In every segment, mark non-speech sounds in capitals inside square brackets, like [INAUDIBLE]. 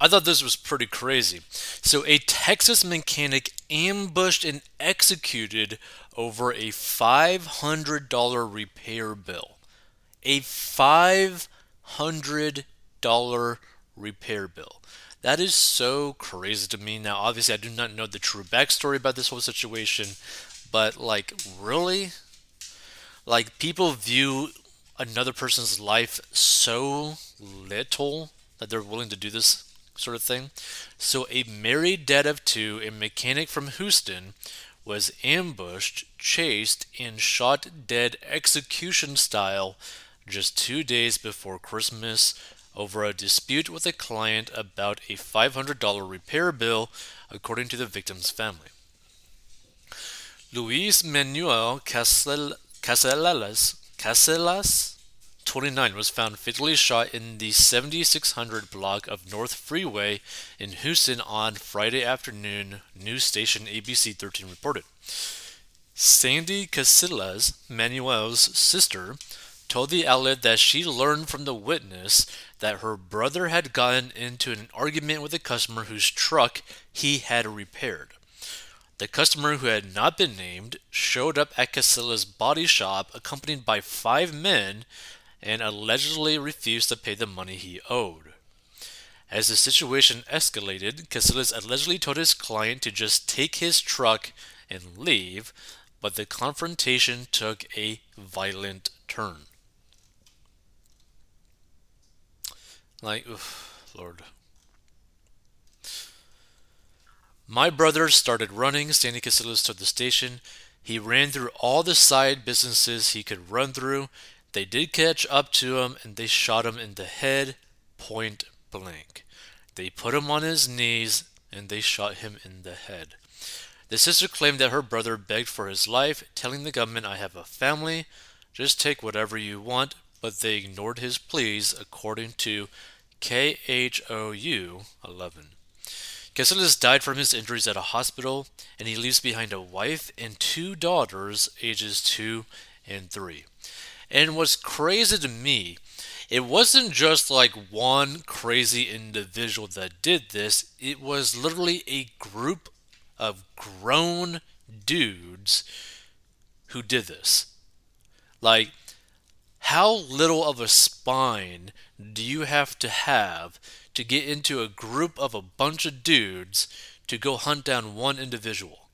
I thought this was pretty crazy. So, a Texas mechanic ambushed and executed over a $500 repair bill. A $500 repair bill. That is so crazy to me. Now, obviously, I do not know the true backstory about this whole situation, but like, really? Like, people view another person's life so little that they're willing to do this sort of thing. So, a married dad of two, a mechanic from Houston, was ambushed, chased, and shot dead execution style just two days before Christmas over a dispute with a client about a $500 repair bill, according to the victim's family. Luis Manuel Casel- Caselas, Caselas 29 was found fatally shot in the 7600 block of North Freeway in Houston on Friday afternoon, news station ABC 13 reported. Sandy Casillas, Manuel's sister, told the outlet that she learned from the witness that her brother had gotten into an argument with a customer whose truck he had repaired. The customer, who had not been named, showed up at Casilla's body shop accompanied by five men and allegedly refused to pay the money he owed. As the situation escalated, Casillas allegedly told his client to just take his truck and leave, but the confrontation took a violent turn. Like, oof, Lord. My brother started running, Sandy Casillas told the station. He ran through all the side businesses he could run through. They did catch up to him and they shot him in the head, point blank. They put him on his knees and they shot him in the head. The sister claimed that her brother begged for his life, telling the government, I have a family, just take whatever you want, but they ignored his pleas, according to KHOU 11. Casillas died from his injuries at a hospital, and he leaves behind a wife and two daughters, ages 2 and 3. And what's crazy to me, it wasn't just like one crazy individual that did this, it was literally a group of grown dudes who did this. Like, how little of a spine do you have to have to get into a group of a bunch of dudes to go hunt down one individual?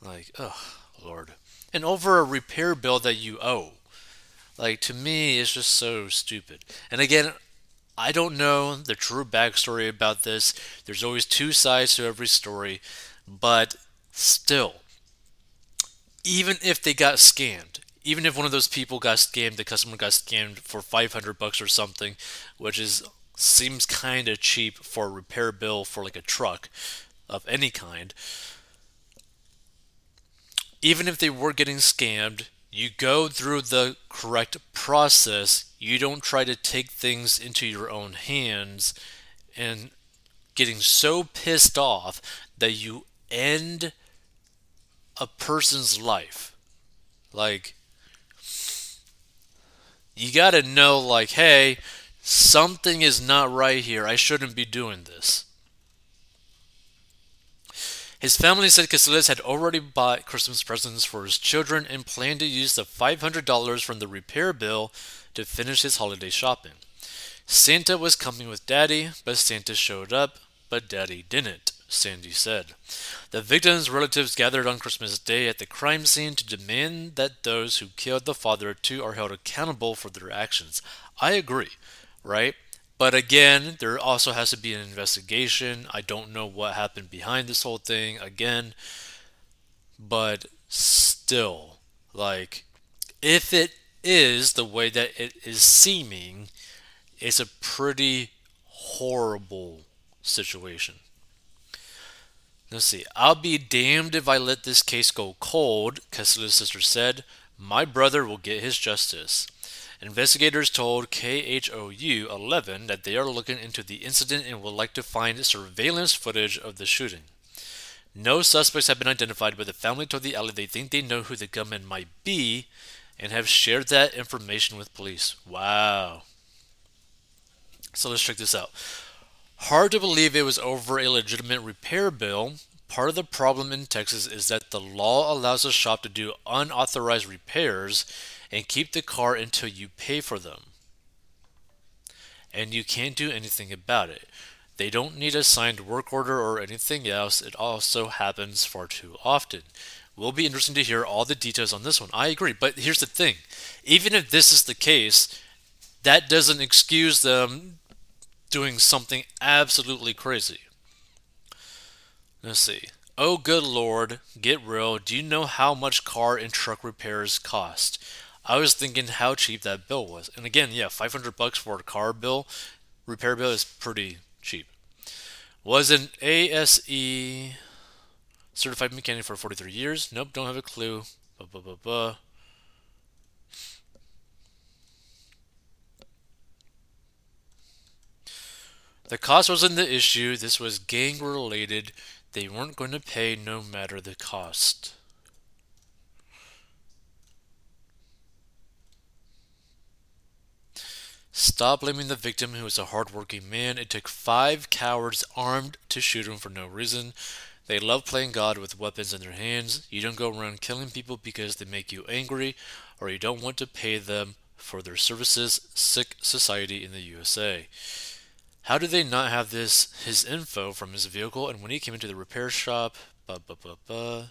Like, oh, Lord. And over a repair bill that you owe. Like, to me, it's just so stupid. And again, I don't know the true backstory about this. There's always two sides to every story. But still, even if they got scammed, even if one of those people got scammed, the customer got scammed for 500 bucks or something, which is seems kind of cheap for a repair bill for like a truck of any kind. Even if they were getting scammed, you go through the correct process. You don't try to take things into your own hands and getting so pissed off that you end a person's life. Like, you got to know, like, hey, something is not right here. I shouldn't be doing this. His family said Casillas had already bought Christmas presents for his children and planned to use the $500 from the repair bill to finish his holiday shopping. Santa was coming with Daddy, but Santa showed up, but Daddy didn't, Sandy said. The victims' relatives gathered on Christmas Day at the crime scene to demand that those who killed the father too are held accountable for their actions. I agree, right? But again, there also has to be an investigation. I don't know what happened behind this whole thing again. But still, like, if it is the way that it is seeming, it's a pretty horrible situation. Let's see. I'll be damned if I let this case go cold, Casillas's sister said. My brother will get his justice. Investigators told KHOU 11 that they are looking into the incident and would like to find surveillance footage of the shooting. No suspects have been identified, but the family told the alley they think they know who the gunman might be and have shared that information with police. Wow. So let's check this out. Hard to believe it was over a legitimate repair bill. Part of the problem in Texas is that the law allows a shop to do unauthorized repairs and keep the car until you pay for them. And you can't do anything about it. They don't need a signed work order or anything else. It also happens far too often. Will be interesting to hear all the details on this one. I agree, but here's the thing. Even if this is the case, that doesn't excuse them doing something absolutely crazy. Let's see. Oh, good lord, get real. Do you know how much car and truck repairs cost? I was thinking how cheap that bill was. And again, yeah, 500 bucks for a car bill, repair bill is pretty cheap. Was an ASE certified mechanic for 43 years. Nope, don't have a clue. Buh, buh, buh, buh. The cost wasn't the issue. This was gang related. They weren't going to pay no matter the cost. Stop blaming the victim, who is a hardworking man. It took five cowards armed to shoot him for no reason. They love playing God with weapons in their hands. You don't go around killing people because they make you angry or you don't want to pay them for their services. Sick society in the USA. How do they not have this his info from his vehicle and when he came into the repair shop? Buh, buh, buh,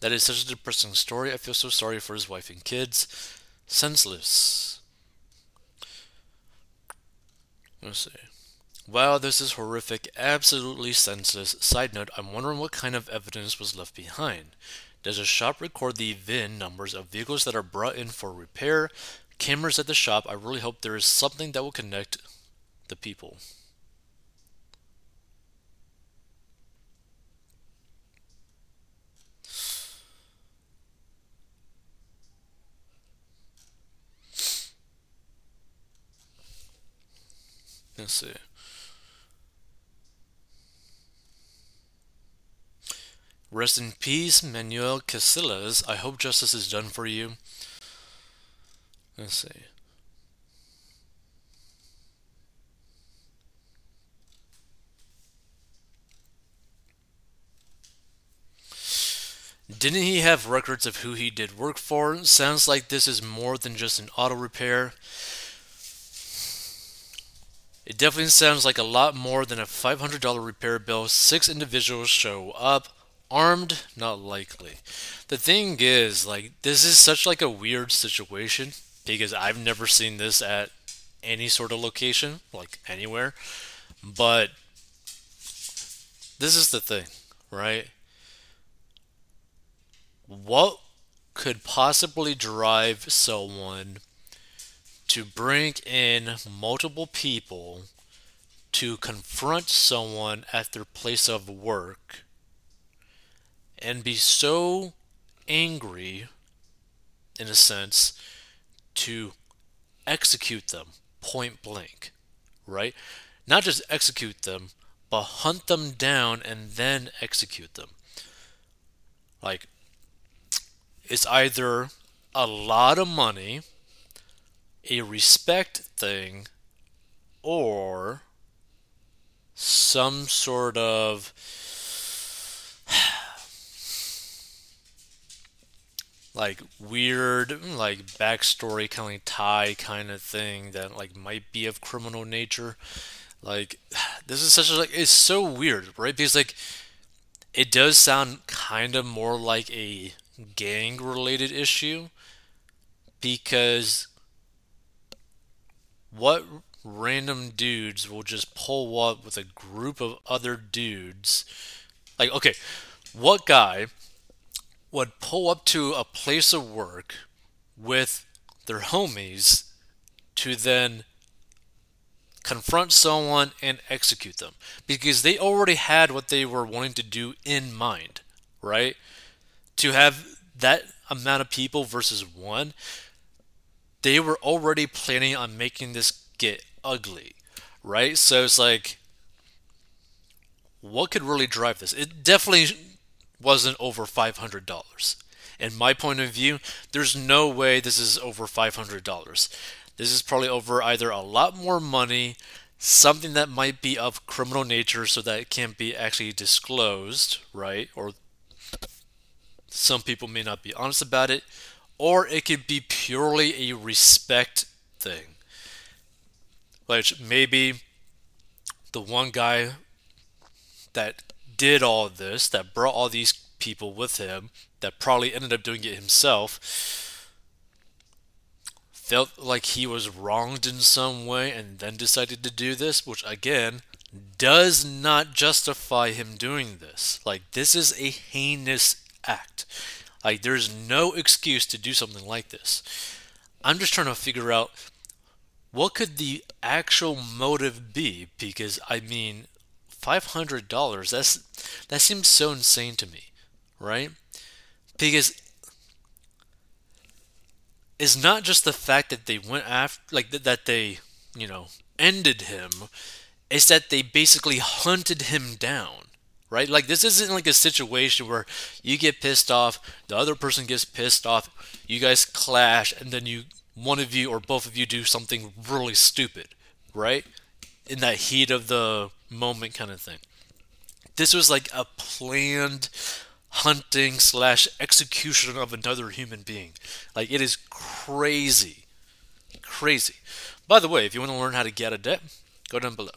That is such a depressing story. I feel so sorry for his wife and kids. Senseless. Let's see. Wow, this is horrific. Absolutely senseless. Side note, I'm wondering what kind of evidence was left behind. Does a shop record the VIN numbers of vehicles that are brought in for repair? Cameras at the shop. I really hope there is something that will connect the people. Let's see. Rest in peace, Manuel Casillas. I hope justice is done for you. Let's see. Didn't he have records of who he did work for? Sounds like this is more than just an auto repair. It definitely sounds like a lot more than a $500 repair bill. Six individuals show up, armed, not likely. The thing is, like, this is such like a weird situation because I've never seen this at any sort of location, like anywhere. But this is the thing, right? What could possibly drive someone to bring in multiple people to confront someone at their place of work and be so angry, in a sense, to execute them point blank, right? Not just execute them, but hunt them down and then execute them. Like, it's either a lot of money a respect thing or some sort of [SIGHS] like weird like backstory kind of tie kind of thing that like might be of criminal nature. Like [SIGHS] this is such a like it's so weird right? Because like it does sound kind of more like a gang related issue because what random dudes will just pull up with a group of other dudes? Like, okay, what guy would pull up to a place of work with their homies to then confront someone and execute them? Because they already had what they were wanting to do in mind, right? To have that amount of people versus one, they were already planning on making this get ugly, right? So it's like, what could really drive this? It definitely wasn't over $500. In my point of view, there's no way this is over $500. This is probably over either a lot more money, something that might be of criminal nature so that it can't be actually disclosed, right? Or some people may not be honest about it, or it could be purely a respect thing. Which maybe the one guy that did all this, that brought all these people with him, that probably ended up doing it himself, felt like he was wronged in some way and then decided to do this, which again does not justify him doing this. Like, this is a heinous act. Like, there's no excuse to do something like this. I'm just trying to figure out what could the actual motive be because I mean $500 that's that seems so insane to me, right? Because it's not just the fact that they went after like that they, you know, ended him, it's that they basically hunted him down right? Like this isn't like a situation where you get pissed off, the other person gets pissed off, you guys clash, and then you one of you or both of you do something really stupid, right? In that heat of the moment kind of thing. This was like a planned hunting slash execution of another human being. Like it is crazy. Crazy. By the way, if you want to learn how to get a debt, go down below.